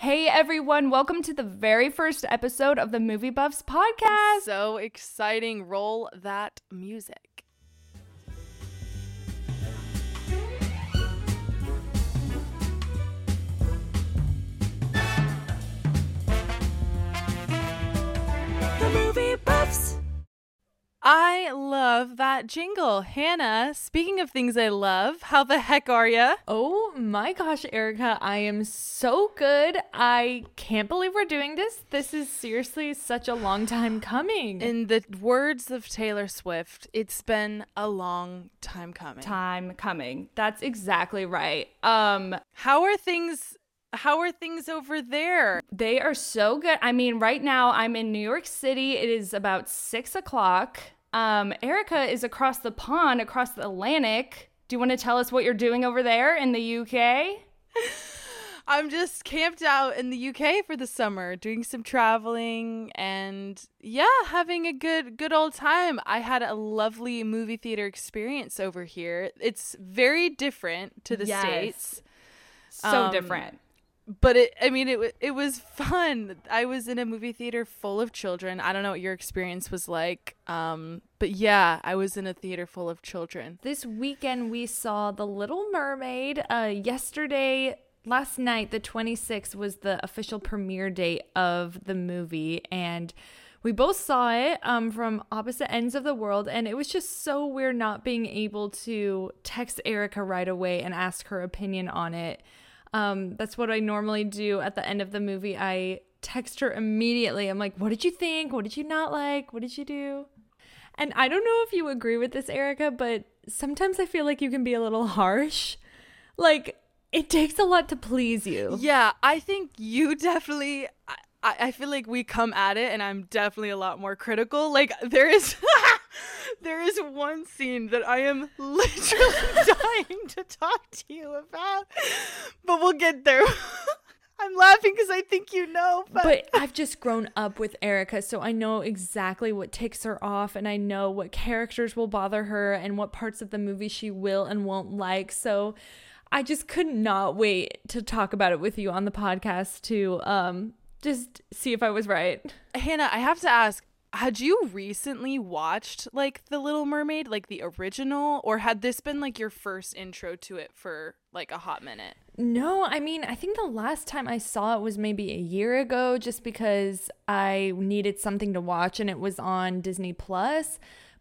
Hey everyone, welcome to the very first episode of the Movie Buffs podcast. So exciting. Roll that music. The Movie Buffs. I love that jingle. Hannah, speaking of things I love, how the heck are you? Oh my gosh, Erica, I am so good. I can't believe we're doing this. This is seriously such a long time coming. In the words of Taylor Swift, it's been a long time coming. time coming. That's exactly right. Um, How are things how are things over there? they are so good. I mean, right now I'm in New York City. It is about six o'clock. Um, Erica is across the pond, across the Atlantic. Do you want to tell us what you're doing over there in the UK? I'm just camped out in the UK for the summer, doing some traveling and yeah, having a good good old time. I had a lovely movie theater experience over here. It's very different to the Yes. states, So Um, different. But it I mean it it was fun. I was in a movie theater full of children. I don't know what your experience was like. Um but yeah, I was in a theater full of children. This weekend we saw The Little Mermaid. Uh, yesterday, last night, the 26th was the official premiere date of the movie, and we both saw it um, from opposite ends of the world, and it was just so weird not being able to text Erica right away and ask her opinion on it. Um, that's what I normally do at the end of the movie. I text her immediately. I'm like, "What did you think? What did you not like? What did you do?" And I don't know if you agree with this, Erica, but sometimes I feel like you can be a little harsh. Like, it takes a lot to please you. Yeah, I think you definitely. I, I feel like we come at it, and I'm definitely a lot more critical. Like there is, there is one scene that I am literally dying to talk to you about, but we'll get there. I'm laughing because I think you know, but, But I've just grown up with Erica, so I know exactly what ticks her off, and I know what characters will bother her and what parts of the movie she will and won't like. So I just could not wait to talk about it with you on the podcast to um, just see if I was right. Hannah, I have to ask. Had you recently watched like The Little Mermaid, like the original, or had this been like your first intro to it for like a hot minute? No, I mean, I think the last time I saw it was maybe a year ago just because I needed something to watch and it was on Disney Plus.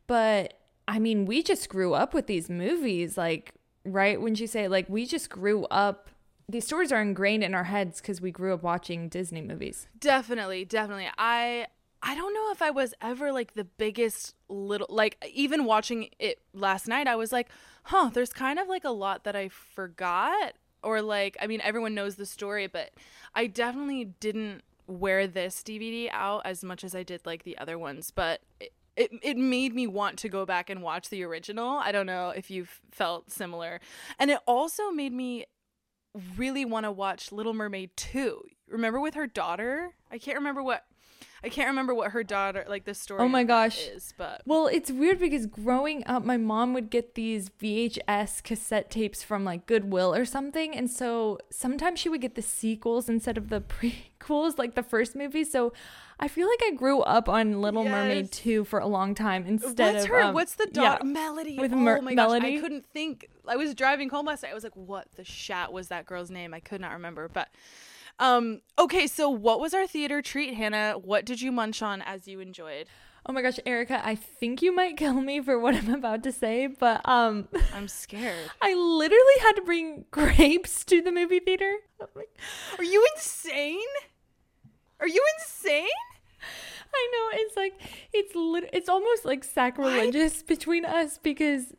But I mean, we just grew up with these movies. Like, right? When you say, like, we just grew up, these stories are ingrained in our heads because we grew up watching Disney movies. Definitely, definitely. I I don't know if I was ever like the biggest little like even watching it last night I was like, "Huh, there's kind of like a lot that I forgot." Or like, I mean, everyone knows the story, but I definitely didn't wear this DVD out as much as I did like the other ones, but it, it, it made me want to go back and watch the original. I don't know if you've felt similar. And it also made me really want to watch Little Mermaid 2. Remember with her daughter? I can't remember what I can't remember what her daughter like the story Oh my gosh. is, but Well, it's weird because growing up, my mom would get these VHS cassette tapes from like Goodwill or something. And so sometimes she would get the sequels instead of the prequels, like the first movie. So I feel like I grew up on Little Mermaid 2 for a long time instead of- what's of. her um, what's the yeah. daughter Melody with oh Mer- my Melody. gosh I couldn't think I was driving home last night I was like what the shat was that girl's name I could not remember but um okay so what was our theater treat Hannah? What did you munch on as you enjoyed? Oh my gosh, Erica, I think you might kill me for what I'm about to say, but um. I'm scared. I literally had to bring grapes to the movie theater. Like, are you insane? Are you insane? I know it's like it's lit- it's almost like sacrilegious between us because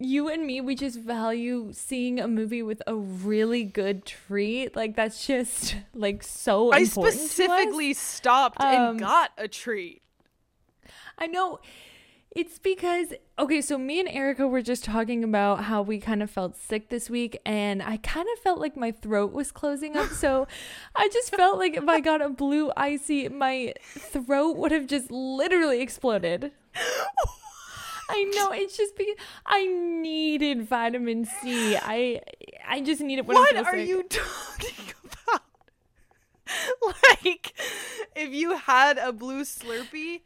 you and me we just value seeing a movie with a really good treat. Like that's just like so I important. to us. specifically stopped Um, and got a treat I know it's because okay, so me and Erica were just talking about how we kind of felt sick this week and I kind of felt like my throat was closing up. So I just felt like if I got a blue icy, my throat would have just literally exploded. I know it's just because I needed vitamin C. I I just need it when what feel are sick. you talking about like if you had a blue Slurpee,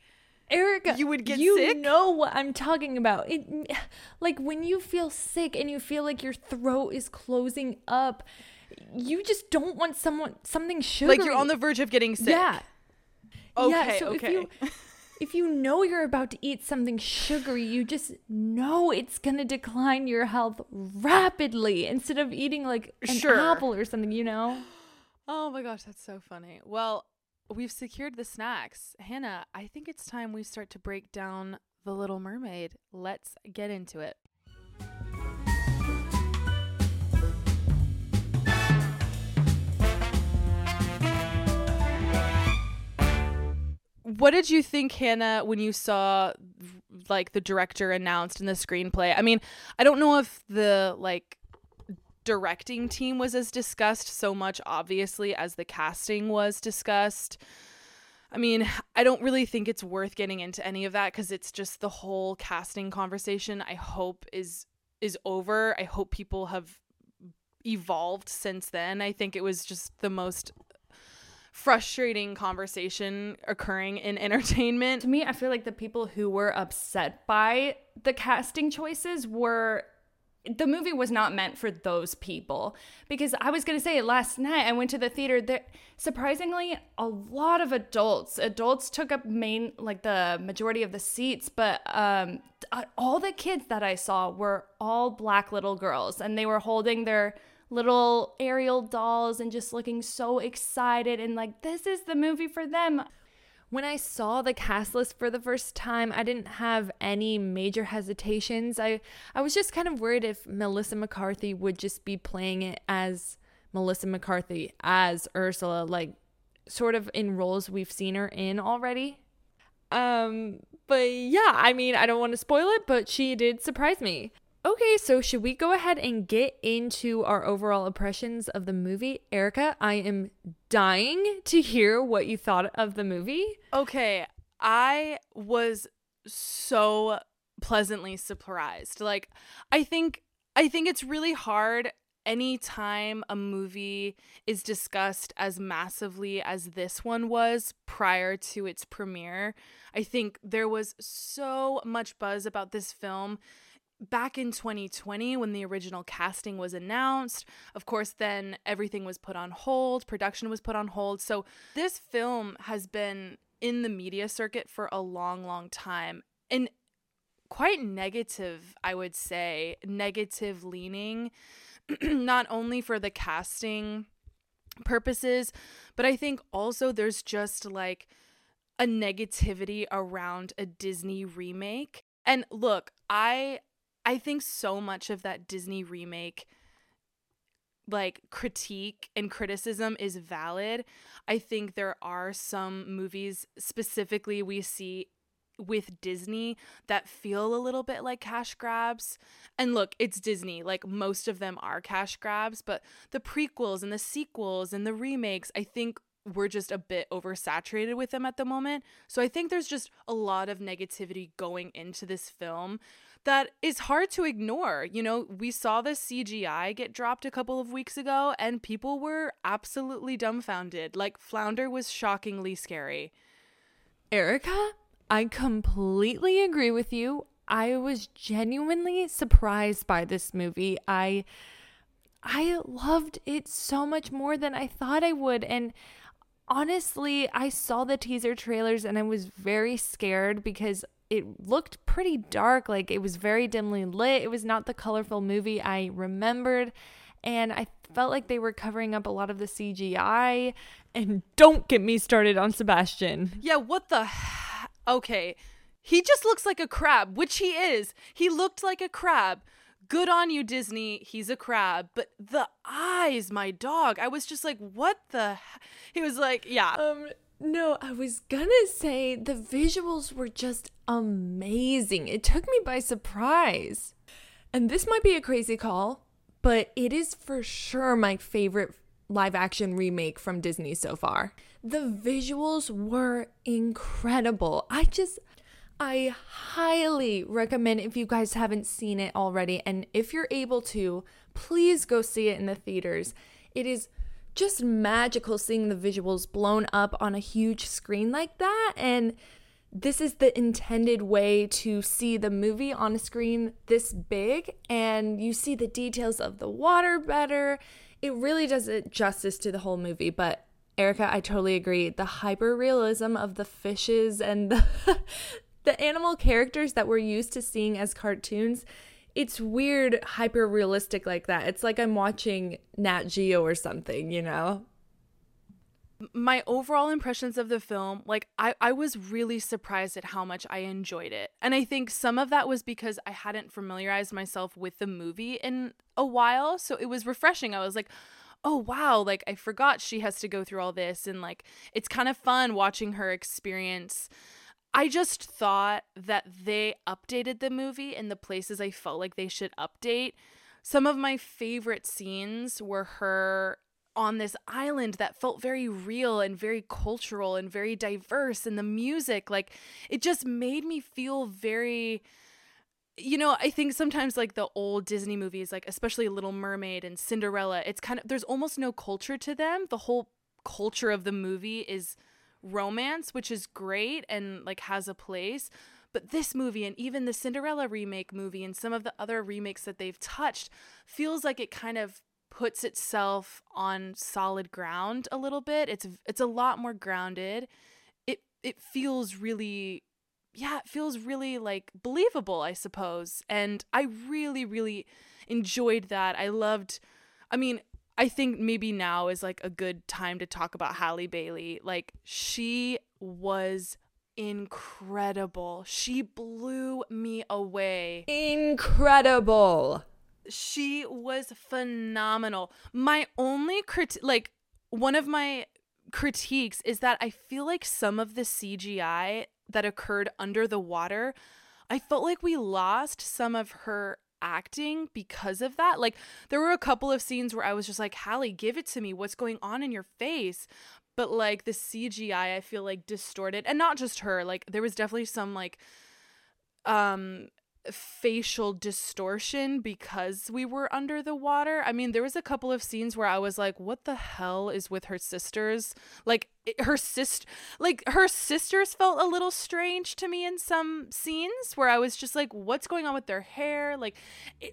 Erica, You would get you sick? know what I'm talking about. It, like when you feel sick and you feel like your throat is closing up, you just don't want someone something sugary. like you're on the verge of getting sick. Yeah. Okay. yeah, so okay. if you if you know you're about to eat something sugary, you just know it's gonna decline your health rapidly instead of eating like an Sure. apple or something, you know? oh my gosh, that's so funny. Well, we've secured the snacks. Hannah, I think it's time we start to break down The Little Mermaid. Let's get into it. What did you think, Hannah, when you saw like the director announced in the screenplay? I mean, I don't know if the like directing team was as discussed so much obviously as the casting was discussed. I mean, I don't really think it's worth getting into any of that cuz it's just the whole casting conversation I hope is is over. I hope people have evolved since then. I think it was just the most frustrating conversation occurring in entertainment. To me, I feel like the people who were upset by the casting choices were the movie was not meant for those people because I was going to say last night I went to the theater there surprisingly a lot of adults adults took up main like the majority of the seats but um uh, all the kids that I saw were all black little girls and they were holding their little Ariel dolls and just looking so excited and like this is the movie for them when I saw the cast list for the first time, I didn't have any major hesitations. I, I was just kind of worried if Melissa McCarthy would just be playing it as Melissa McCarthy, as Ursula, like sort of in roles we've seen her in already. Um, but yeah, I mean, I don't want to spoil it, but she did surprise me. Okay, so should we go ahead and get into our overall impressions of the movie? Erica, I am dying to hear what you thought of the movie. Okay, I was so pleasantly surprised. Like I think I think it's really hard anytime a movie is discussed as massively as this one was prior to its premiere. I think there was so much buzz about this film back in 2020 when the original casting was announced. Of course, then everything was put on hold, production was put on hold. So this film has been in the media circuit for a long, long time. And quite negative, I would say, negative leaning, not only for the casting purposes, but I think also there's just like a negativity around a Disney remake. And look, I I think so much of that Disney remake like critique and criticism is valid. I think there are some movies specifically we see with Disney that feel a little bit like cash grabs. And look, it's Disney. Like most of them are cash grabs, but the prequels and the sequels and the remakes, I think we're just a bit oversaturated with them at the moment. So I think there's just a lot of negativity going into this film that is hard to ignore. You know, we saw the CGI get dropped a couple of weeks ago and people were absolutely dumbfounded. Like Flounder was shockingly scary. Erica, I completely agree with you. I was genuinely surprised by this movie. I I loved it so much more than I thought I would and honestly, I saw the teaser trailers and I was very scared because it looked pretty dark, like it was very dimly lit. It was not the colorful movie I remembered. And I felt like they were covering up a lot of the CGI. And don't get me started on Sebastian. Yeah, what the Okay. He just looks like a crab, which he is. He looked like a crab. Good on you, Disney. He's a crab. But the eyes, my dog. I was just like, what the? He was like, yeah. Um, no, I was gonna say the visuals were just amazing. It took me by surprise. And this might be a crazy call, but it is for sure my favorite live action remake from Disney so far. The visuals were incredible. I just I highly recommend if you guys haven't seen it already and if you're able to, please go see it in the theaters. It is just magical seeing the visuals blown up on a huge screen like that. And this is the intended way to see the movie on a screen this big, and you see the details of the water better. It really does it justice to the whole movie. But Erica, I totally agree. The hyper realism of the fishes and the, the animal characters that we're used to seeing as cartoons it's weird hyper realistic like that. It's like i'm watching nat geo or something you know? My overall impressions of the film like I, I was really surprised at how much i enjoyed it. And i think some of that was because i hadn't familiarized myself with the movie in a while. So it was refreshing. I was like oh wow like i forgot she has to go through all this. And like it's kind of fun watching her experience I just thought that they updated the movie in the places I felt like they should update. Some of my favorite scenes were her on this island that felt very real and very cultural and very diverse and the music like it just made me feel very you know i think sometimes like the old disney movies like especially little mermaid and cinderella it's kind of there's almost no culture to them the whole culture of the movie is romance, which is great and like has a place. But this movie and even the Cinderella remake movie and some of the other remakes that they've touched feels like it kind of puts itself on solid ground a little bit. It's it's a lot more grounded. It it feels really yeah, it feels really like believable, I suppose. And I really really enjoyed that. I loved I mean, I think maybe now is like a good time to talk about Halle Bailey. Like she was incredible. She blew me away. Incredible. She was phenomenal. My only crit like one of my critiques is that I feel like some of the CGI that occurred under the water, I felt like we lost some of her acting because of that. Like there were a couple of scenes where I was just like, Halle, give it to me. What's going on in your face? But like the CGI, I feel like distorted, and not just her. Like there was definitely some like um facial distortion because we were under the water. I mean, there was a couple of scenes where I was like, what the hell is with her sisters? Like her sister like her sisters felt a little strange to me in some scenes where I was just like, what's going on with their hair? Like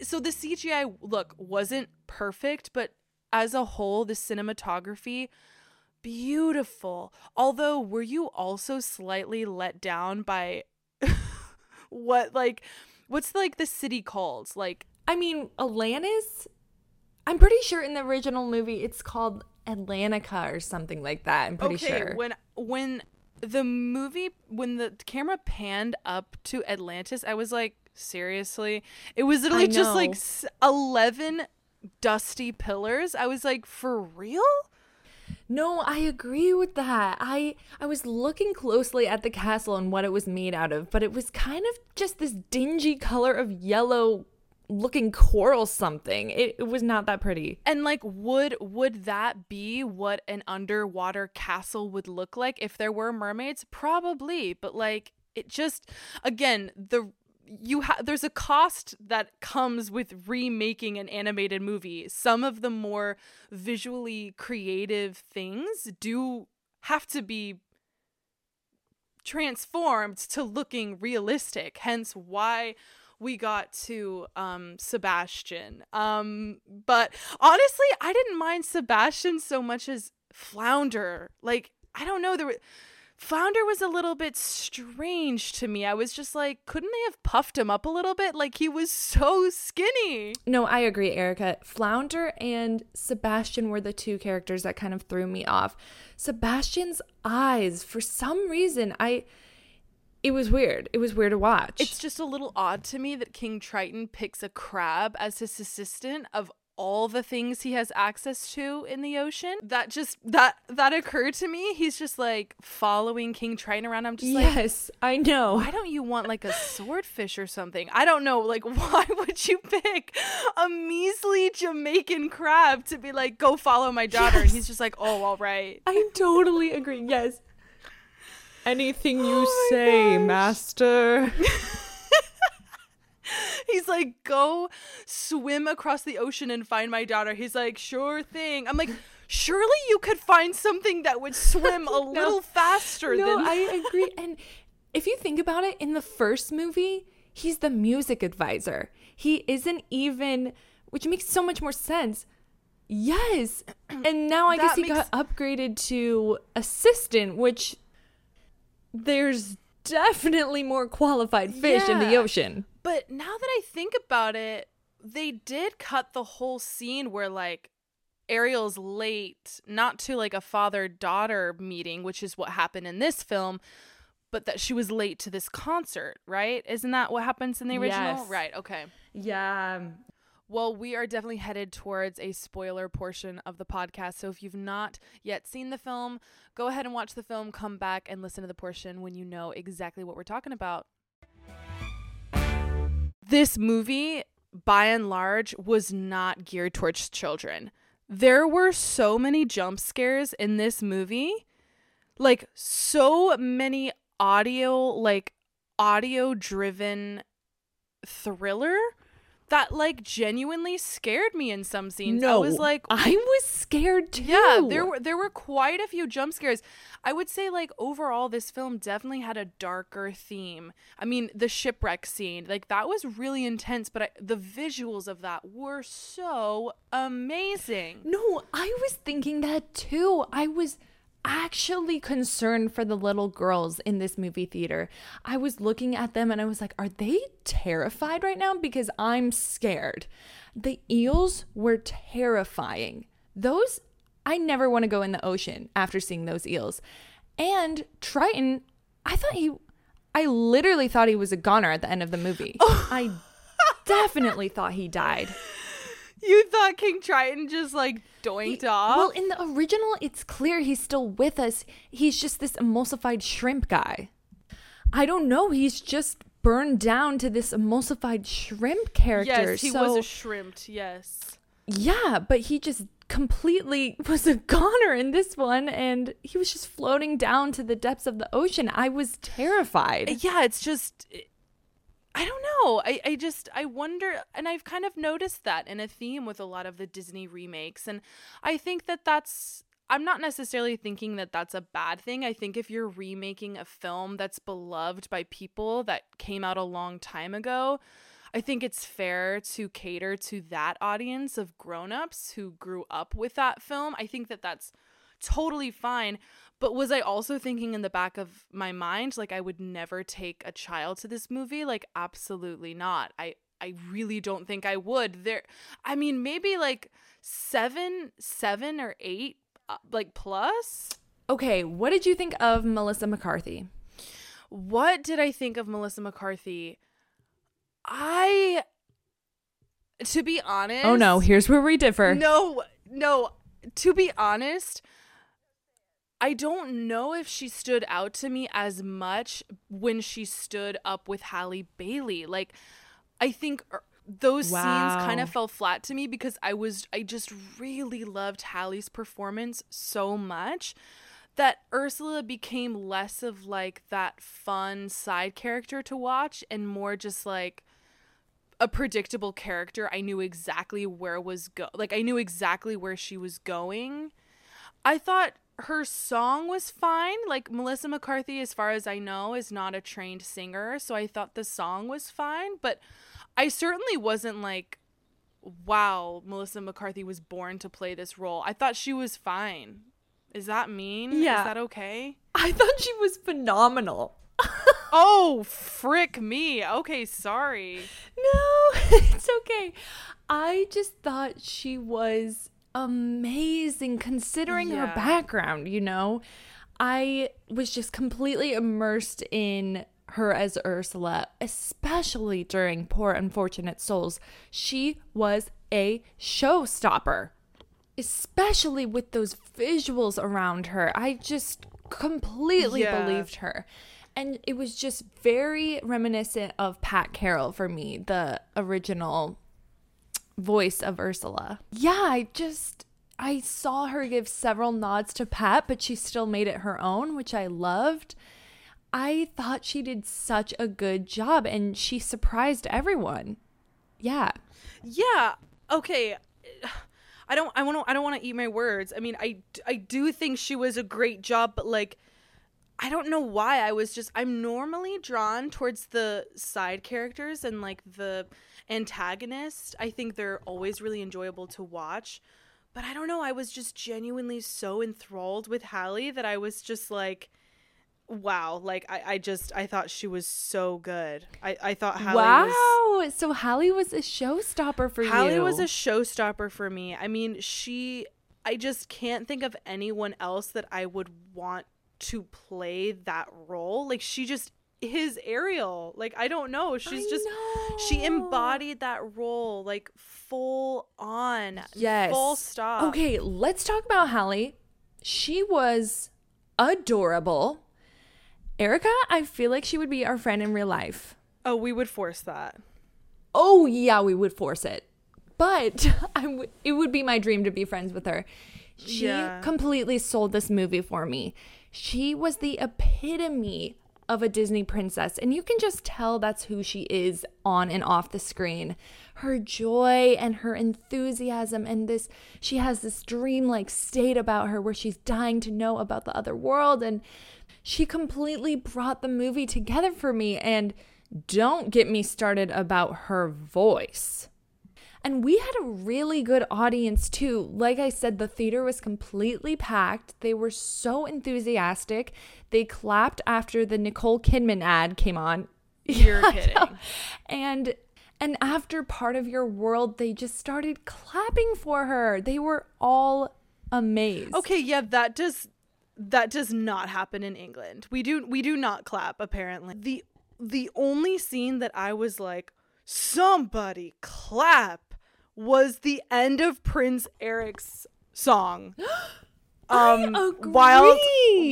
so the CGI look wasn't perfect, but as a whole, the cinematography beautiful. Although were you also slightly let down by what like What's like the city called? Like I mean, Atlantis? I'm pretty sure in the original movie it's called Atlantica or something like that. I'm pretty okay, sure. When when the movie when the camera panned up to Atlantis, I was like, seriously? It was literally just like 11 dusty pillars. I was like, for real? No, I agree with that. I I was looking closely at the castle and what it was made out of, but it was kind of just this dingy color of yellow looking coral something. It, it was not that pretty. And like would would that be what an underwater castle would look like if there were mermaids? Probably, but like it just again, the you have there's a cost that comes with remaking an animated movie. Some of the more visually creative things do have to be transformed to looking realistic. Hence why we got to um Sebastian. Um but honestly, I didn't mind Sebastian so much as Flounder. Like I don't know there were Flounder was a little bit strange to me. I was just like, couldn't they have puffed him up a little bit? Like he was so skinny. No, I agree, Erica. Flounder and Sebastian were the two characters that kind of threw me off. Sebastian's eyes, for some reason, I it was weird. It was weird to watch. It's just a little odd to me that King Triton picks a crab as his assistant of all the things he has access to in the ocean. That just that that occurred to me. He's just like following King Triton around. I'm just like Yes, I know. Why don't you want like a swordfish or something? I don't know. Like why would you pick a measly Jamaican crab to be like go follow my daughter yes. and he's just like, "Oh, all right." I totally agree. Yes. Anything you oh say, gosh. master. Like, go swim across the ocean and find my daughter. He's like, sure thing. I'm like, surely you could find something that would swim a little faster no, than I agree. And if you think about it, in the first movie, he's the music advisor. He isn't even, which makes so much more sense. Yes. And now I guess he got upgraded to assistant, which there's definitely more qualified fish in the ocean. But now that I think about it, they did cut the whole scene where like Ariel's late, not to like a father daughter meeting, which is what happened in this film, but that she was late to this concert, right? Isn't that what happens in the original? Yes. Right, okay. Yeah. Well, we are definitely headed towards a spoiler portion of the podcast. So if you've not yet seen the film, go ahead and watch the film, come back and listen to the portion when you know exactly what we're talking about. This movie, by and large, was not geared towards children. There were so many jump scares in this movie. Like, so many audio, like, audio driven thriller that like genuinely scared me in some scenes. I was like, I was scared too. yeah, there were there were quite a few jump scares. I would say like overall this film definitely had a darker theme. I mean, the shipwreck scene, like that was really intense, but I, the visuals of that were so amazing. No, I was thinking that too. I was actually concerned for the little girls in this movie theater. I was looking at them and I was like, are they terrified right now? Because I'm scared. The eels were terrifying. Those, I never want to go in the ocean after seeing those eels. And Triton, I thought he, I literally thought he was a goner at the end of the movie. Oh. I definitely thought he died. You thought King Triton just like doinked off? Well, in the original, it's clear he's still with us. He's just this emulsified shrimp guy. I don't know. He's just burned down to this emulsified shrimp character. yes, he so, was a shrimped. Yes. yeah, but he just completely was a goner in this one, and he was just floating down to the depths of the ocean. I was terrified. yeah it's just i don't know. I, I just i wonder and i've kind of noticed that in a theme with a lot of the disney remakes and i think that that's i'm not necessarily thinking that that's a bad thing. I think if you're remaking a film that's beloved by people that came out a long time ago i think it's fair to cater to that audience of grown-ups who grew up with that film. I think that that's totally fine. But was I also thinking in the back of my mind, like I would never take a child to this movie? Like, absolutely not. I I really don't think I would. There, I mean, maybe like seven, seven or eight, uh, like plus. Okay, what did you think of Melissa McCarthy? What did I think of Melissa McCarthy? I, to be honest. Oh no, here's where we differ. No, no. To be honest, I don't know if she stood out to me as much when she stood up with Halle Bailey. Like, I think er, those Wow. scenes kind of fell flat to me because I was, I just really loved Halle's performance so much that Ursula became less of like that fun side character to watch and more just like a predictable character. I knew exactly where was go like I knew exactly where she was going. I thought her song was fine. Like Melissa McCarthy as far as I know is not a trained singer, so I thought the song was fine, but I certainly wasn't like wow, Melissa McCarthy was born to play this role. I thought she was fine. Is that mean? Yeah. Is that okay? I thought she was phenomenal. Oh, frick me. Okay, sorry. No, it's okay. I just thought she was amazing considering her background, you know? I was just completely immersed in her as Ursula, especially during Poor Unfortunate Souls. She was a showstopper, especially with those visuals around her. I just completely Yeah. believed her. And it was just very reminiscent of Pat Carroll for me, the original voice of Ursula. Yeah, I just I saw her give several nods to Pat, but she still made it her own, which I loved. I thought she did such a good job and she surprised everyone. Yeah. Yeah. Okay. I don't I want to I don't want to eat my words. I mean, I I do think she was a great job, but like I don't know why I was just I'm normally drawn towards the side characters and like the antagonist. I think they're always really enjoyable to watch. But I don't know, I was just genuinely so enthralled with Halle that I was just like wow like I, I just i thought she was so good i, I thought Halle wow was, so Halle was a showstopper for Halle you Halle was a showstopper for me i mean she i just can't think of anyone else that i would want to play that role. Like she just his ariel like i don't know. She's I just she embodied that role like full on yes. full stop. Okay let's talk about Halle she was adorable. Erica I feel like she would be our friend in real life. Oh we would force that. Oh yeah we would force it. But I w- it would be my dream to be friends with her. She Yeah. completely sold this movie for me she was the epitome of a disney princess and you can just tell that's who she is on and off the screen. Her joy and her enthusiasm and this she has this dreamlike state about her where she's dying to know about the other world and she completely brought the movie together for me. And don't get me started about her voice and we had a really good audience too. Like I said, the theater was completely packed. They were so enthusiastic. They clapped after the Nicole Kidman ad came on. You're Yeah, kidding. And and after part of your world, they just started clapping for her. They were all amazed. Okay, yeah, that does that does not happen in England. We do we do not clap apparently. The the only scene that I was like somebody clap was the end of Prince Eric's song. Um Wild.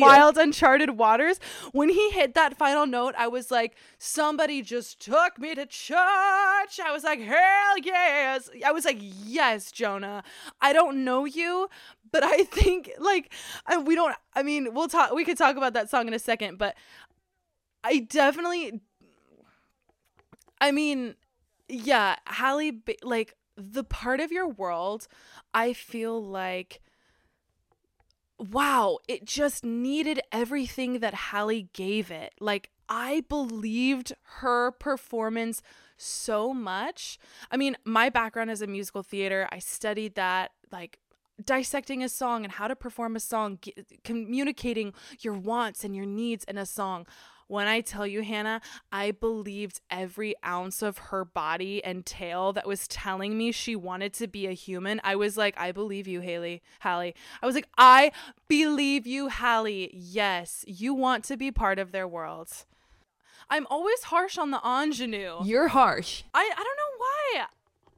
Wild Uncharted Waters. When he hit that final note, I was like, somebody just took me to church. I was like, hell yes. I was like, yes, Jonah. I don't know you, but I think like I, we don't I mean, we'll talk we could talk about that song in a second, but I definitely I mean, yeah, Halle Ba- like the part of your world I feel like wow, it just needed everything that Halle gave it. Like, I believed her performance so much. I mean, my background is a musical theater. I studied that, like, dissecting a song and how to perform a song, communicating your wants and your needs in a song. When I tell you, Hannah, I believed every ounce of her body and tail that was telling me she wanted to be a human. I was like, I believe you, Haley, Halle. I was like, I believe you, Halle. Yes, you want to be part of their world. I'm always harsh on the ingenue. You're harsh. I, I don't know why.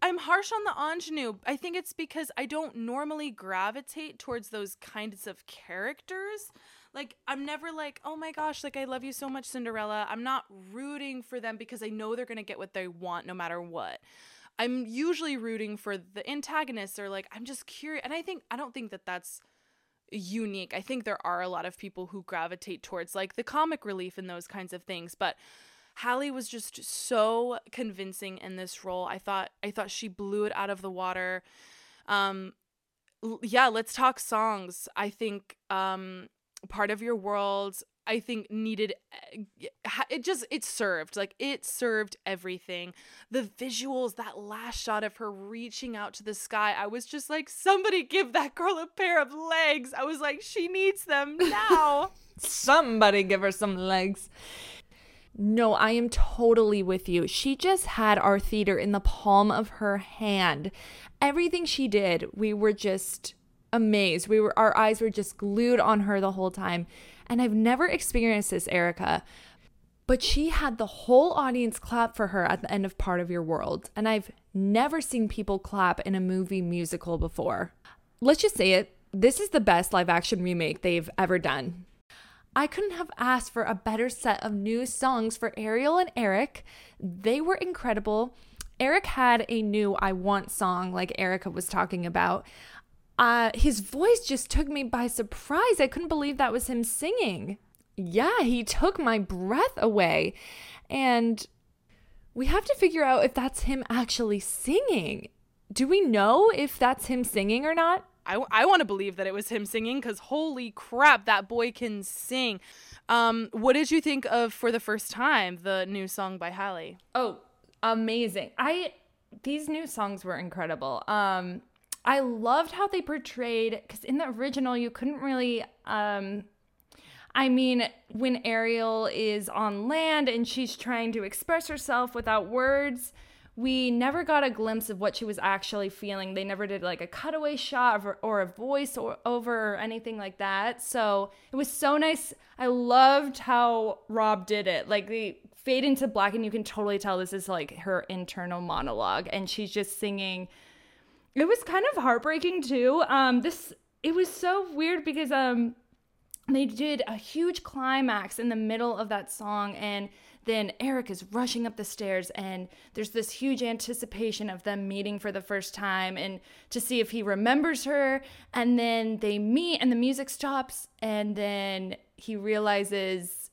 I'm harsh on the ingenue. I think it's because I don't normally gravitate towards those kinds of characters. Like, I'm never like, oh my gosh, like, I love you so much, Cinderella. I'm not rooting for them because I know they're going to get what they want no matter what. I'm usually rooting for the antagonists or like, I'm just curious. And I think, I don't think that that's unique. I think there are a lot of people who gravitate towards like the comic relief and those kinds of things, but Halle was just so convincing in this role. I thought I thought she blew it out of the water. Um yeah, let's talk songs. I think um part of your world I think needed eh, it just it served like it served everything. The visuals, that last shot of her reaching out to the sky, I was just like, somebody give that girl a pair of legs. I was like, she needs them now. Somebody give her some legs. No, I am totally with you. She just had our theater in the palm of her hand. Everything she did, we were just amazed. We were our eyes were just glued on her the whole time. And I've never experienced this, Erica. But she had the whole audience clap for her at the end of Part of Your World. And I've never seen people clap in a movie musical before. Let's just say it. This is the best live action remake they've ever done. I couldn't have asked for a better set of new songs for Ariel and Eric. They were incredible. Eric had a new I Want song, like Erica was talking about. Uh, his voice just took me by surprise. I couldn't believe that was him singing. Yeah, he took my breath away. And we have to figure out if that's him actually singing. do we know if that's him singing or not? I, I want to believe that it was him singing because holy crap, that boy can sing. Um, what did you think of for the first time the new song by Halle? Oh, amazing! I these new songs were incredible. Um, I loved how they portrayed because in the original you couldn't really um I mean, when Ariel is on land and she's trying to express herself without words, we never got a glimpse of what she was actually feeling. They never did like a cutaway shot or, or a voice or, over or anything like that. So it was so nice. I loved how Rob did it. Like they fade into black, and you can totally tell this is like her internal monologue, and she's just singing it was kind of heartbreaking too. Um, this it was so weird because um, they did a huge climax in the middle of that song, and then Eric is rushing up the stairs, and there's this huge anticipation of them meeting for the first time, and to see if he remembers her. And then they meet, and the music stops, and then he realizes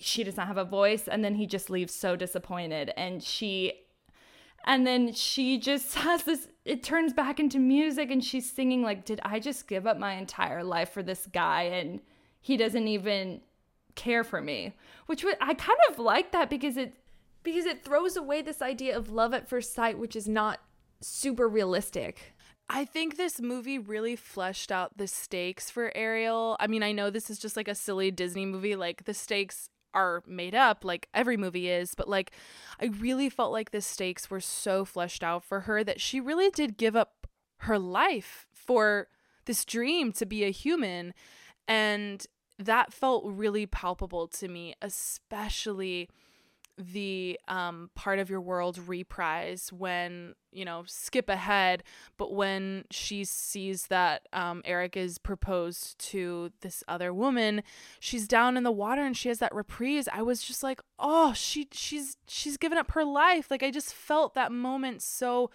she does not have a voice, and then he just leaves so disappointed, and she and then she just has this it turns back into music and she's singing like did i just give up my entire life for this guy and he doesn't even care for me which was, i kind of like that because it because it throws away this idea of love at first sight which is not super realistic I think this movie really fleshed out the stakes for Ariel. I mean, I know this is just like a silly Disney movie. Like, the stakes are made up like every movie is but like i really felt like the stakes were so fleshed out for her that she really did give up her life for this dream to be a human. And that felt really palpable to me especially the um, part of your world reprise when you know skip ahead but when she sees that um, eric is proposed to this other woman she's down in the water and she has that reprise. I was just like oh she she's she's given up her life. Like i just felt that moment so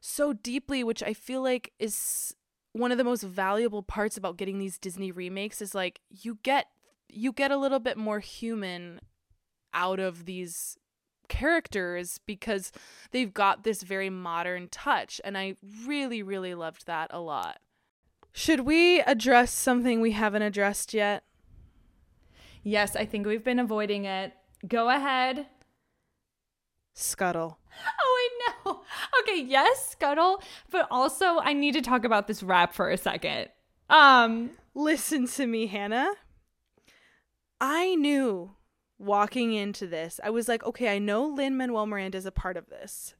so deeply which i feel like is one of the most valuable parts about getting these disney remakes is like you get you get a little bit more human out of these characters because they've got this very modern touch and I really really loved that a lot. Should we address something we haven't addressed yet? Yes, I think we've been avoiding it. Go ahead. Scuttle. Oh, I know. Okay, yes, Scuttle, but also I need to talk about this rap for a second. Um, listen to me, Hannah. I knew walking into this, I was like, okay, I know Lin Manuel Miranda is a part of this.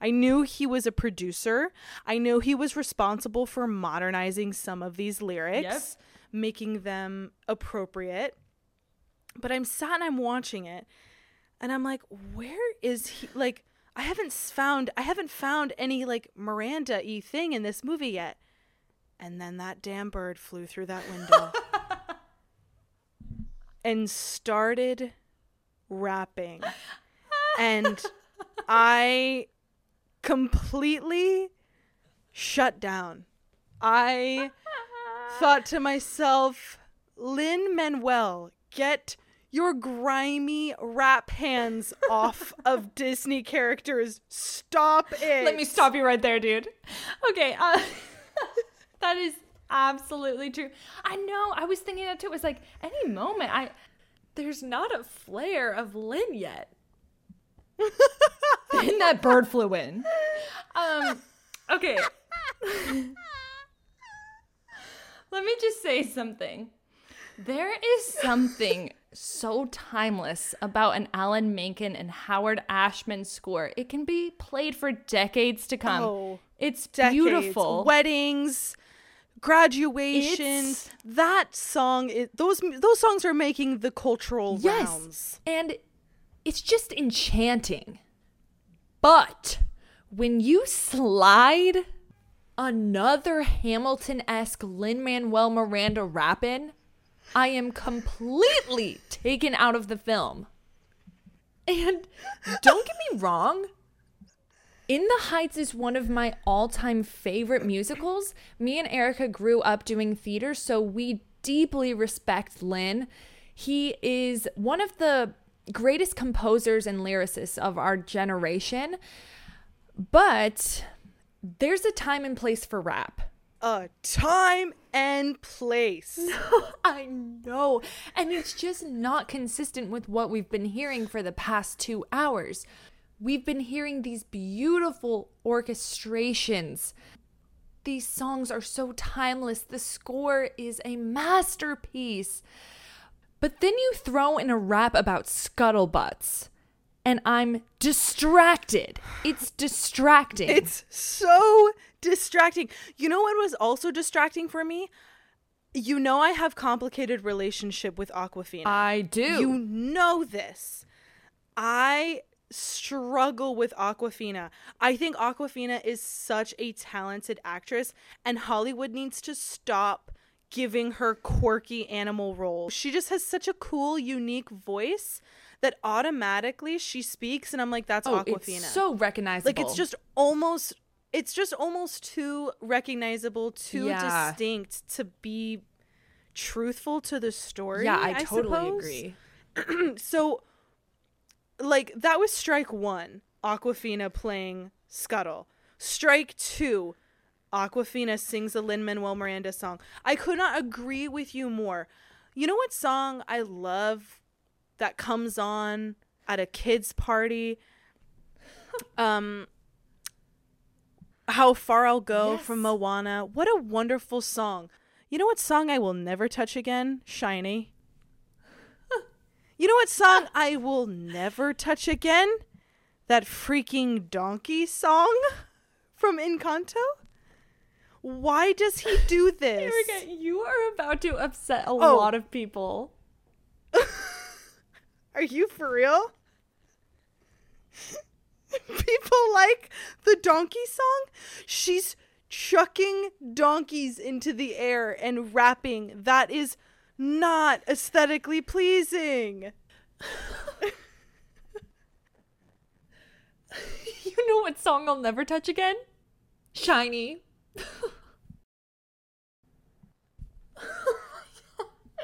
I knew he was a producer. I knew he was responsible for modernizing some of these lyrics, yep. making them appropriate. But I'm sat and I'm watching it, and I'm like, where is he? Like, I haven't found I haven't found any like Miranda y thing in this movie yet. And then that damn bird flew through that window. and started rapping. and I completely shut down. I thought to myself, Lin Manuel, get your grimy rap hands off of Disney characters. Stop it. Let me stop you right there, dude. Okay, uh, that is absolutely true. I know. I was thinking that too. It was like any moment. I there's not a flare of Lin yet. and that bird flew in. Um. Okay. Let me just say something. There is something so timeless about an Alan Menken and Howard Ashman score. It can be played for decades to come. Oh, it's decades. beautiful. Weddings, graduations it's, that song it, those those songs are making the cultural yes, rounds and it's just enchanting. But when you slide another hamilton-esque lin-manuel miranda rap in i am completely taken out of the film. And don't get me wrong in the Heights is one of my all time favorite musicals. Me and Erica grew up doing theater, so we deeply respect Lin. He is one of the greatest composers and lyricists of our generation. But there's a time and place for rap. A time and place. I know. And it's just not consistent with what we've been hearing for the past two hours. We've been hearing these beautiful orchestrations. These songs are so timeless. The score is a masterpiece. But then you throw in a rap about scuttlebutts, and I'm distracted. It's distracting. It's so distracting. You know what was also distracting for me? You know I have complicated relationship with Awkwafina. I do. You know this. I struggle with Awkwafina. I think Awkwafina is such a talented actress and Hollywood needs to stop giving her quirky animal roles. She just has such a cool, unique voice that automatically she speaks, and I'm like, that's oh, Awkwafina. It's so recognizable. Like it's just almost, it's just almost too recognizable, too Yeah. distinct to be truthful to the story. yeah, I, totally suppose. agree. So, like that was strike one. Awkwafina playing Scuttle. Strike two. Awkwafina sings a Lin Manuel Miranda song. I could not agree with you more. You know what song I love that comes on at a kids party? Um How Far I'll Go from Moana. What a wonderful song. You know what song I will never touch again? Shiny. You know what song I will never touch again? That freaking donkey song from Encanto? Why does he do this? Erica, you are about to upset a Oh. lot of people. Are you for real? People like the donkey song? She's chucking donkeys into the air and rapping. That is not aesthetically pleasing. You know what song I'll never touch again? Shiny.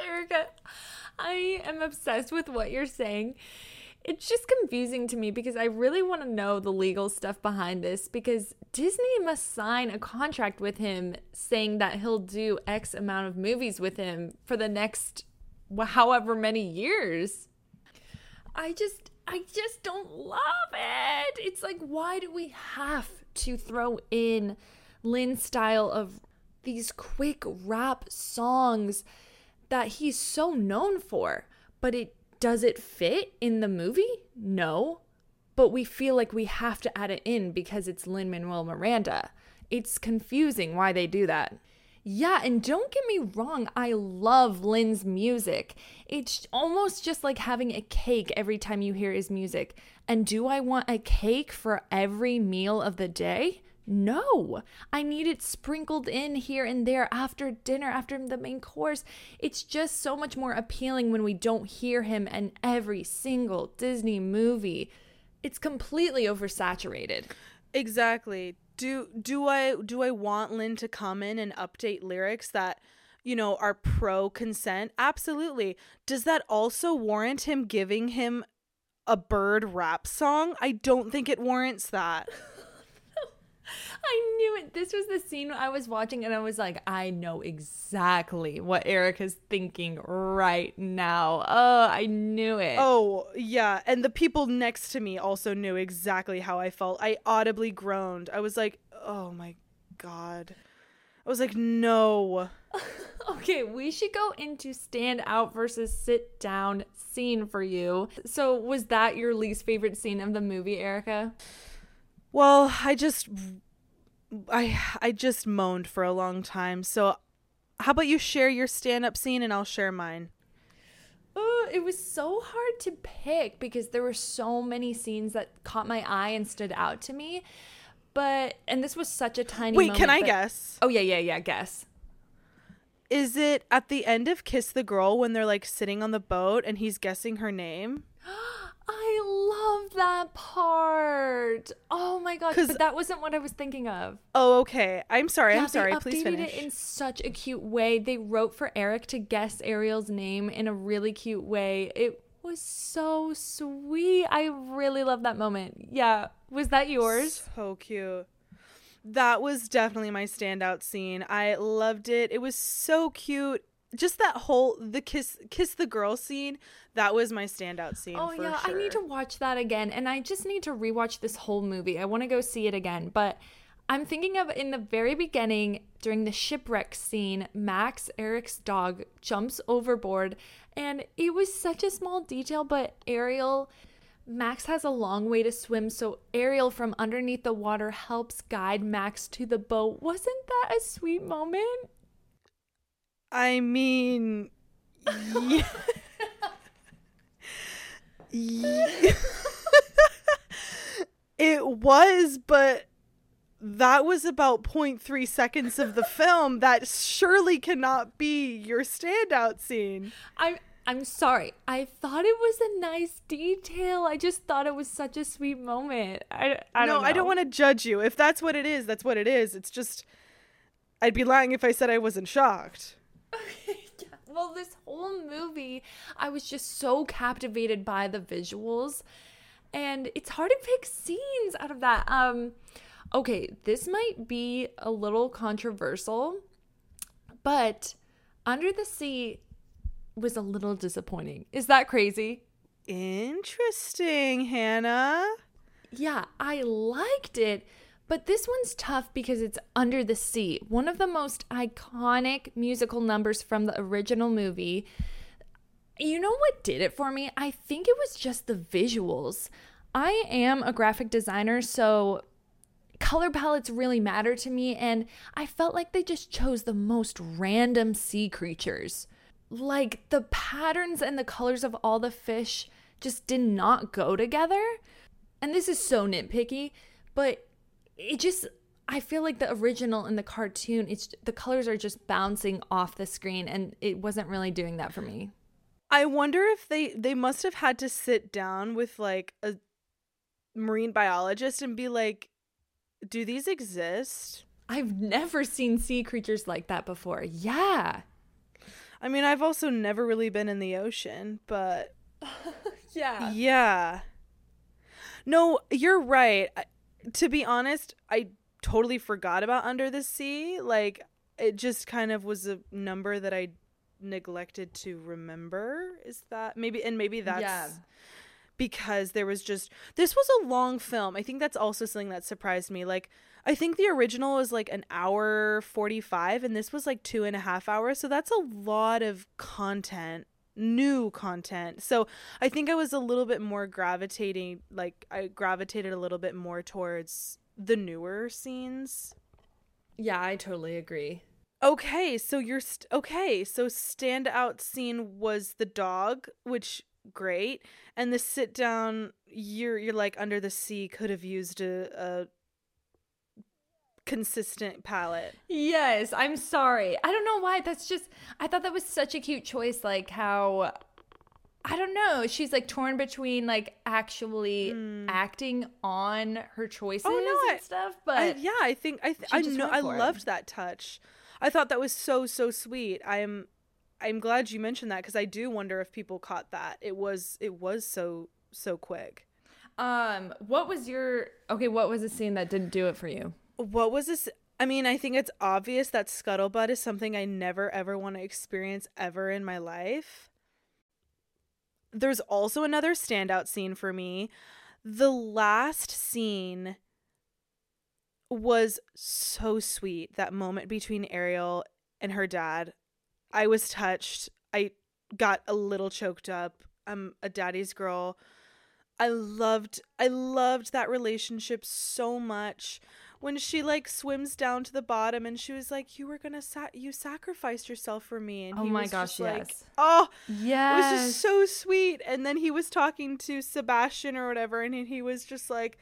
Erica, I am obsessed with what you're saying. It's just confusing to me because I really want to know the legal stuff behind this because Disney must sign a contract with him saying that he'll do X amount of movies with him for the next however many years. I just I just don't love it. It's like why do we have to throw in Lin's style of these quick rap songs that he's so known for? But it does it fit in the movie? No. But we feel like we have to add it in because it's Lin Manuel Miranda. It's confusing why they do that. Yeah, and don't get me wrong, I love Lin's music. It's almost just like having a cake every time you hear his music. And do I want a cake for every meal of the day? No, I need it sprinkled in here and there after dinner, after the main course. It's just so much more appealing when we don't hear him in every single Disney movie. It's completely oversaturated. Exactly. Do do I do I want Lin to come in and update lyrics that you know are pro consent? Absolutely. Does that also warrant him giving him a bird rap song? I don't think it warrants that. I knew it. This was the scene I was watching, and I was like, I know exactly what Erica's thinking right now. Oh, I knew it. Oh, yeah. And the people next to me also knew exactly how I felt. I audibly groaned. I was like, oh my God. I was like, no. Okay, we should go into stand out versus sit down scene for you. So, was that your least favorite scene of the movie, Erica? Well, I just I I just moaned for a long time. So how about you share your stand-up scene and I'll share mine. Oh, it was so hard to pick because there were so many scenes that caught my eye and stood out to me. But and this was such a tiny Wait, can I but- guess? Oh yeah, yeah, yeah, guess. Is it at the end of Kiss the Girl when they're like sitting on the boat and he's guessing her name? I love that part. Oh my god, but that wasn't what I was thinking of. Oh, okay. I'm sorry. Yeah, I'm sorry. They Please finish. it in such a cute way. They wrote for Eric to guess Ariel's name in a really cute way. It was so sweet. I really love that moment. Yeah, was that yours? So cute. That was definitely my standout scene. I loved it. It was so cute. Just that whole the kiss kiss the girl scene, that was my standout scene. Oh yeah, sure. I need to watch that again and I just need to rewatch this whole movie. I want to go see it again, but I'm thinking of in the very beginning during the shipwreck scene, Max, Eric's dog, jumps overboard. And it was such a small detail, but Ariel, Max has a long way to swim. So Ariel from underneath the water helps guide Max to the boat. Wasn't that a sweet moment? I mean, yeah. yeah. it was, but that was about 0.3 seconds of the film. That surely cannot be your standout scene. I'm I'm sorry. I thought it was a nice detail. I just thought it was such a sweet moment. I, I no, don't No, I don't want to judge you. If that's what it is, that's what it is. It's just I'd be lying if I said I wasn't shocked. yeah. Well, this whole movie, I was just so captivated by the visuals, and it's hard to pick scenes out of that. Um Okay, this might be a little controversial, but Under the Sea was a little disappointing. Is that crazy? Interesting, Hannah. Yeah, I liked it, but this one's tough because it's Under the Sea, one of the most iconic musical numbers from the original movie. You know what did it for me? I think it was just the visuals. I am a graphic designer, so color palettes really matter to me, and I felt like they just chose the most random sea creatures. Like the patterns and the colors of all the fish just did not go together. And this is so nitpicky, but it just I feel like the original and the cartoon, it's the colors are just bouncing off the screen and it wasn't really doing that for me. I wonder if they they must have had to sit down with like a marine biologist and be like do these exist? I've never seen sea creatures like that before. Yeah. I mean, I've also never really been in the ocean, but yeah. Yeah. No, you're right. To be honest, I totally forgot about Under the Sea. Like it just kind of was a number that I neglected to remember. Is that maybe and maybe that's yeah because there was just this was a long film. I think that's also something that surprised me. Like I think the original was like an hour forty five, and this was like two and a half hours. So that's a lot of content, new content. So I think I was a little bit more gravitating, like I gravitated a little bit more towards the newer scenes. Yeah, I totally agree. Okay, so you're st- okay. So standout scene was the dog, which great and the sit down you're you're like under the sea could have used a, a consistent palette yes i'm sorry i don't know why that's just i thought that was such a cute choice like how I don't know. She's like torn between like actually mm. acting on her choices oh, no, and I, stuff, but I, yeah, I think I th- I know I loved it. that touch. I thought that was so so sweet. I am I'm glad you mentioned that because I do wonder if people caught that. It was it was so so quick. Um, what was your okay? What was the scene that didn't do it for you? What was this? I mean, I think it's obvious that scuttlebutt is something I never ever want to experience ever in my life. There's also another standout scene for me. The last scene was so sweet. That moment between Ariel and her dad I was touched. I got a little choked up. I'm a daddy's girl. I loved I loved that relationship so much. When she like swims down to the bottom and she was like, "You were gonna sa- you sacrificed yourself for me," and oh my gosh, yes, like, oh yeah, it was just so sweet. And then he was talking to Sebastian or whatever, and he was just like,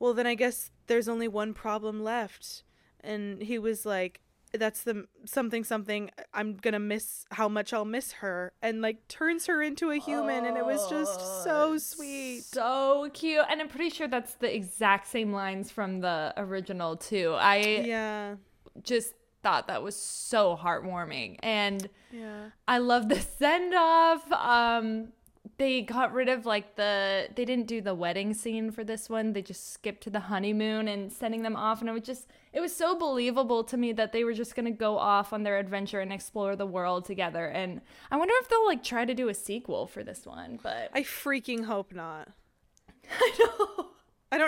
"Well, then I guess there's only one problem left." And he was like, that's the something something i'm gonna miss how much i'll miss her and like turns her into a human oh, and it was just so oh, sweet. so cute and i'm pretty sure that's the exact same lines from the original too. I yeah. just thought that was so heartwarming and yeah. I love the send off um they got rid of like the they didn't do the wedding scene for this one. They just skipped to the honeymoon and sending them off and it was just it was so believable to me that they were just going to go off on their adventure and explore the world together. And I wonder if they'll like try to do a sequel for this one, but I freaking hope not. I know.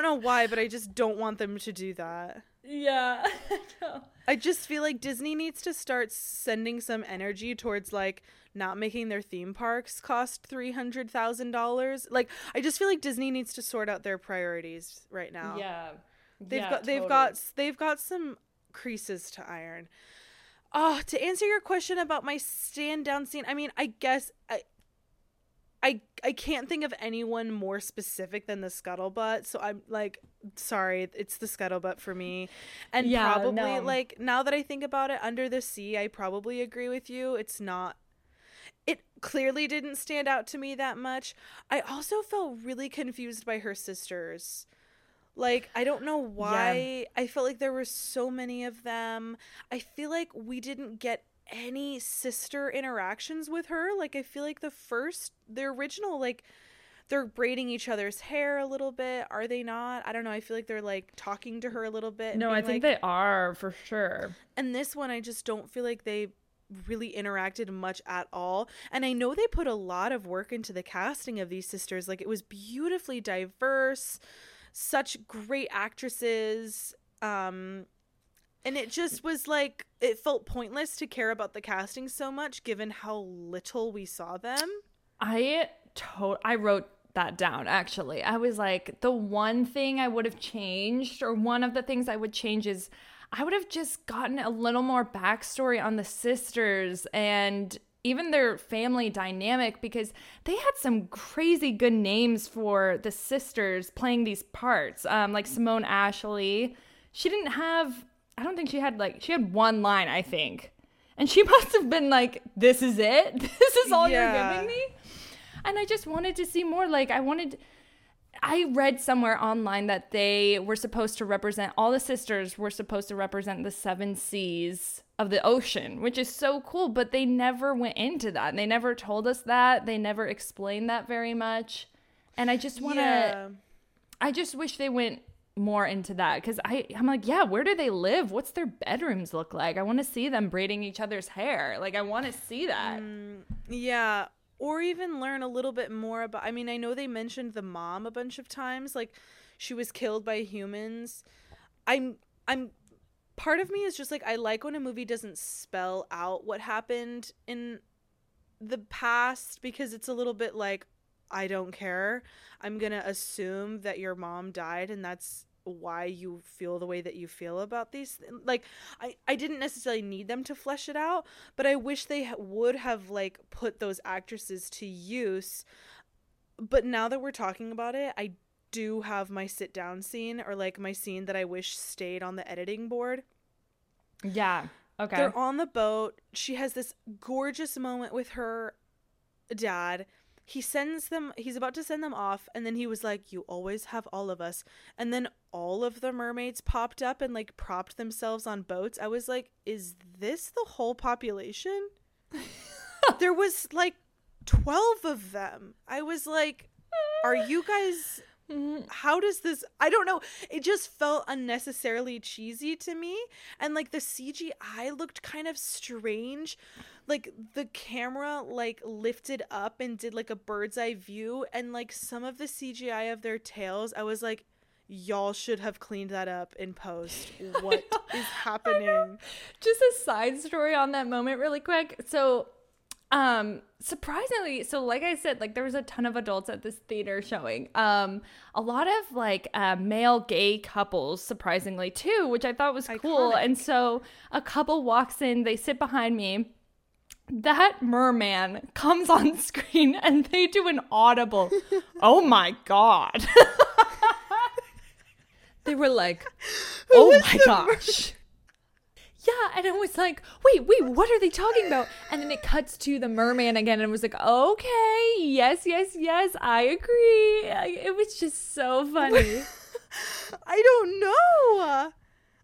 Know why, but I just don't want them to do that. Yeah. I. I just feel like Disney needs to start sending some energy towards like not making their theme parks cost three hundred thousand dollars. Like I just feel like Disney needs to sort out their priorities right now. Yeah. They've Yeah, got they've got they've got some creases to iron. Oh, to answer your question about my stand down scene, I mean, I guess I I I can't think of anyone more specific than the scuttlebutt. So I'm like, sorry, it's the scuttlebutt for me. And Yeah, probably no. like now that I think about it, under the sea, I probably agree with you. It's not it clearly didn't stand out to me that much. I also felt really confused by her sisters. Like, I don't know why. I felt like there were so many of them. I feel like we didn't get any sister interactions with her. Like, I feel like the first, the original, like, they're braiding each other's hair a little bit. Are they not? I don't know. I feel like they're like talking to her a little bit. No, I think like, they are for sure. and this one, I just don't feel like they really interacted much at all. And I know they put a lot of work into the casting of these sisters. Like it was beautifully diverse, such great actresses. Um, and it just was like it felt pointless to care about the casting so much given how little we saw them. I to- I wrote that down actually. I was like the one thing I would have changed or one of the things I would change is I would have just gotten a little more backstory on the sisters and even their family dynamic because they had some crazy good names for the sisters playing these parts. Um, like Simone Ashley. She didn't have I don't think she had like she had one line, I think. And she must have been like, This is it? This is all Yeah. you're giving me? and I just wanted to see more. Like I wanted I read somewhere online that they were supposed to represent all the sisters were supposed to represent the seven seas of the ocean, which is so cool, but they never went into that. They never told us that. They never explained that very much. And I just want to Yeah. I just wish they went more into that cuz I I'm like, yeah, where do they live? What's their bedrooms look like? I want to see them braiding each other's hair. Like I want to see that. Mm, yeah, or even learn a little bit more about I mean, I know they mentioned the mom a bunch of times like she was killed by humans. I'm I'm part of me is just like I like when a movie doesn't spell out what happened in the past because it's a little bit like I don't care. I'm going to assume that your mom died and that's why you feel the way that you feel about these like I I didn't necessarily need them to flesh it out, but I wish they would have like put those actresses to use. But now that we're talking about it, I do have my sit down scene or like my scene that I wish stayed on the editing board. Yeah. Okay. They're on the boat. She has this gorgeous moment with her dad. He sends them, he's about to send them off, and then he was like, You always have all of us. And then all of the mermaids popped up and like propped themselves on boats. I was like, Is this the whole population? there was like 12 of them. I was like, Are you guys mm-hmm. how does this i don't know it just felt unnecessarily cheesy to me and like the cgi looked kind of strange like the camera like lifted up and did like a bird's eye view and like some of the cgi of their tails i was like y'all should have cleaned that up in post. What is happening? Just a side story on that moment really quick. So um surprisingly so like i said like there was a ton of adults at this theater showing. Um a lot of like uh, male gay couples surprisingly too which i thought was cool. Iconic. and so a couple walks in they sit behind me that merman comes on screen and they do an audible oh my god they were like oh my gosh yeah, and it was like, wait, wait, what are they talking about? And then it cuts to the merman again, and it was like, okay, yes, yes, yes, I agree. It was just so funny. i don't know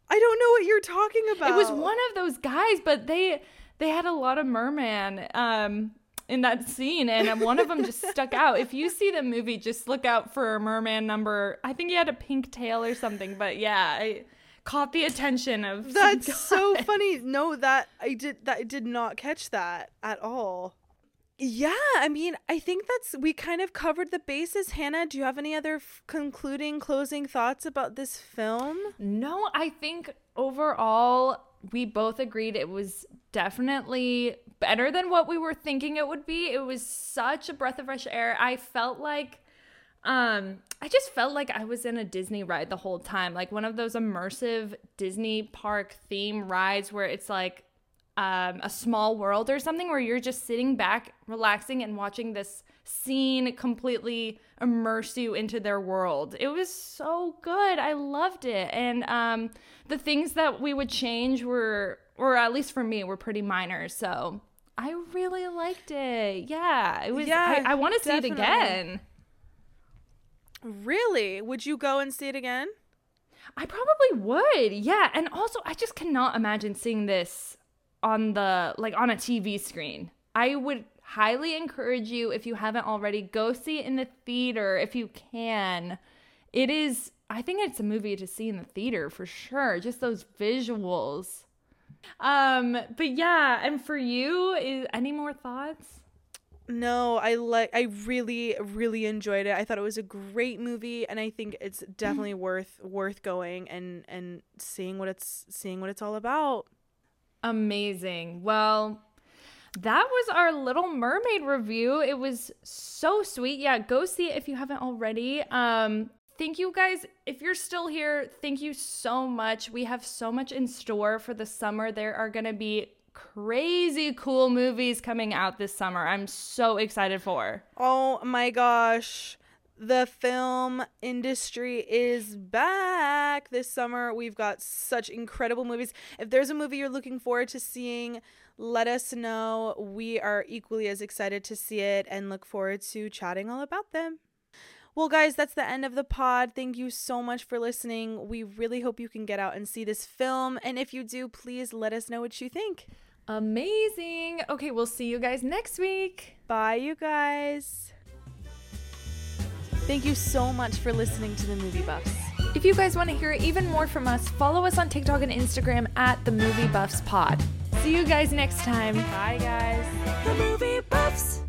i don't know what you're talking about it was one of those guys, but they they had a lot of merman um in that scene, and one of them just stuck out. If you see the movie, just look out for merman number. I think he had a pink tail or something, but yeah, I caught the attention of. That's so funny. No, that I did that I did not catch that at all. Yeah, I mean, I think that's we kind of covered the bases. Hannah, do you have any other f- concluding closing thoughts about this film? No, I think overall we both agreed it was definitely better than what we were thinking it would be. It was such a breath of fresh air. I felt like um I just felt like I was in a Disney ride the whole time. Like one of those immersive Disney park theme rides where it's like um, a small world or something where you're just sitting back, relaxing, and watching this scene completely immerse you into their world. It was so good. I loved it. And um, the things that we would change were, or at least for me, were pretty minor. So I really liked it. Yeah, it was. Yeah, I, I want to see it again. Really? Would you go and see it again? I probably would. Yeah, and also I just cannot imagine seeing this on the like on a TV screen. I would highly encourage you if you haven't already go see it in the theater if you can. It is I think it's a movie to see in the theater for sure. Just those visuals. Um but yeah, and for you is any more thoughts? No, I like I really really enjoyed it. I thought it was a great movie and I think it's definitely worth worth going and and seeing what it's seeing what it's all about. Amazing. Well, that was our Little Mermaid review. It was so sweet. Yeah, go see it if you haven't already. Um, thank you guys. If you're still here, thank you so much. We have so much in store for the summer. There are going to be crazy cool movies coming out this summer. I'm so excited for. Oh my gosh the film industry is back this summer. We've got such incredible movies. If there's a movie you're looking forward to seeing, let us know. We are equally as excited to see it and look forward to chatting all about them. Well, guys, that's the end of the pod. Thank you so much for listening. We really hope you can get out and see this film. And if you do, please let us know what you think. Amazing. Okay, we'll see you guys next week. Bye, you guys. Thank you so much for listening to the Movie Buffs. If you guys want to hear even more from us, follow us on TikTok and Instagram at the Movie Buffs Pod. See you guys next time. Bye, guys. The Movie Buffs.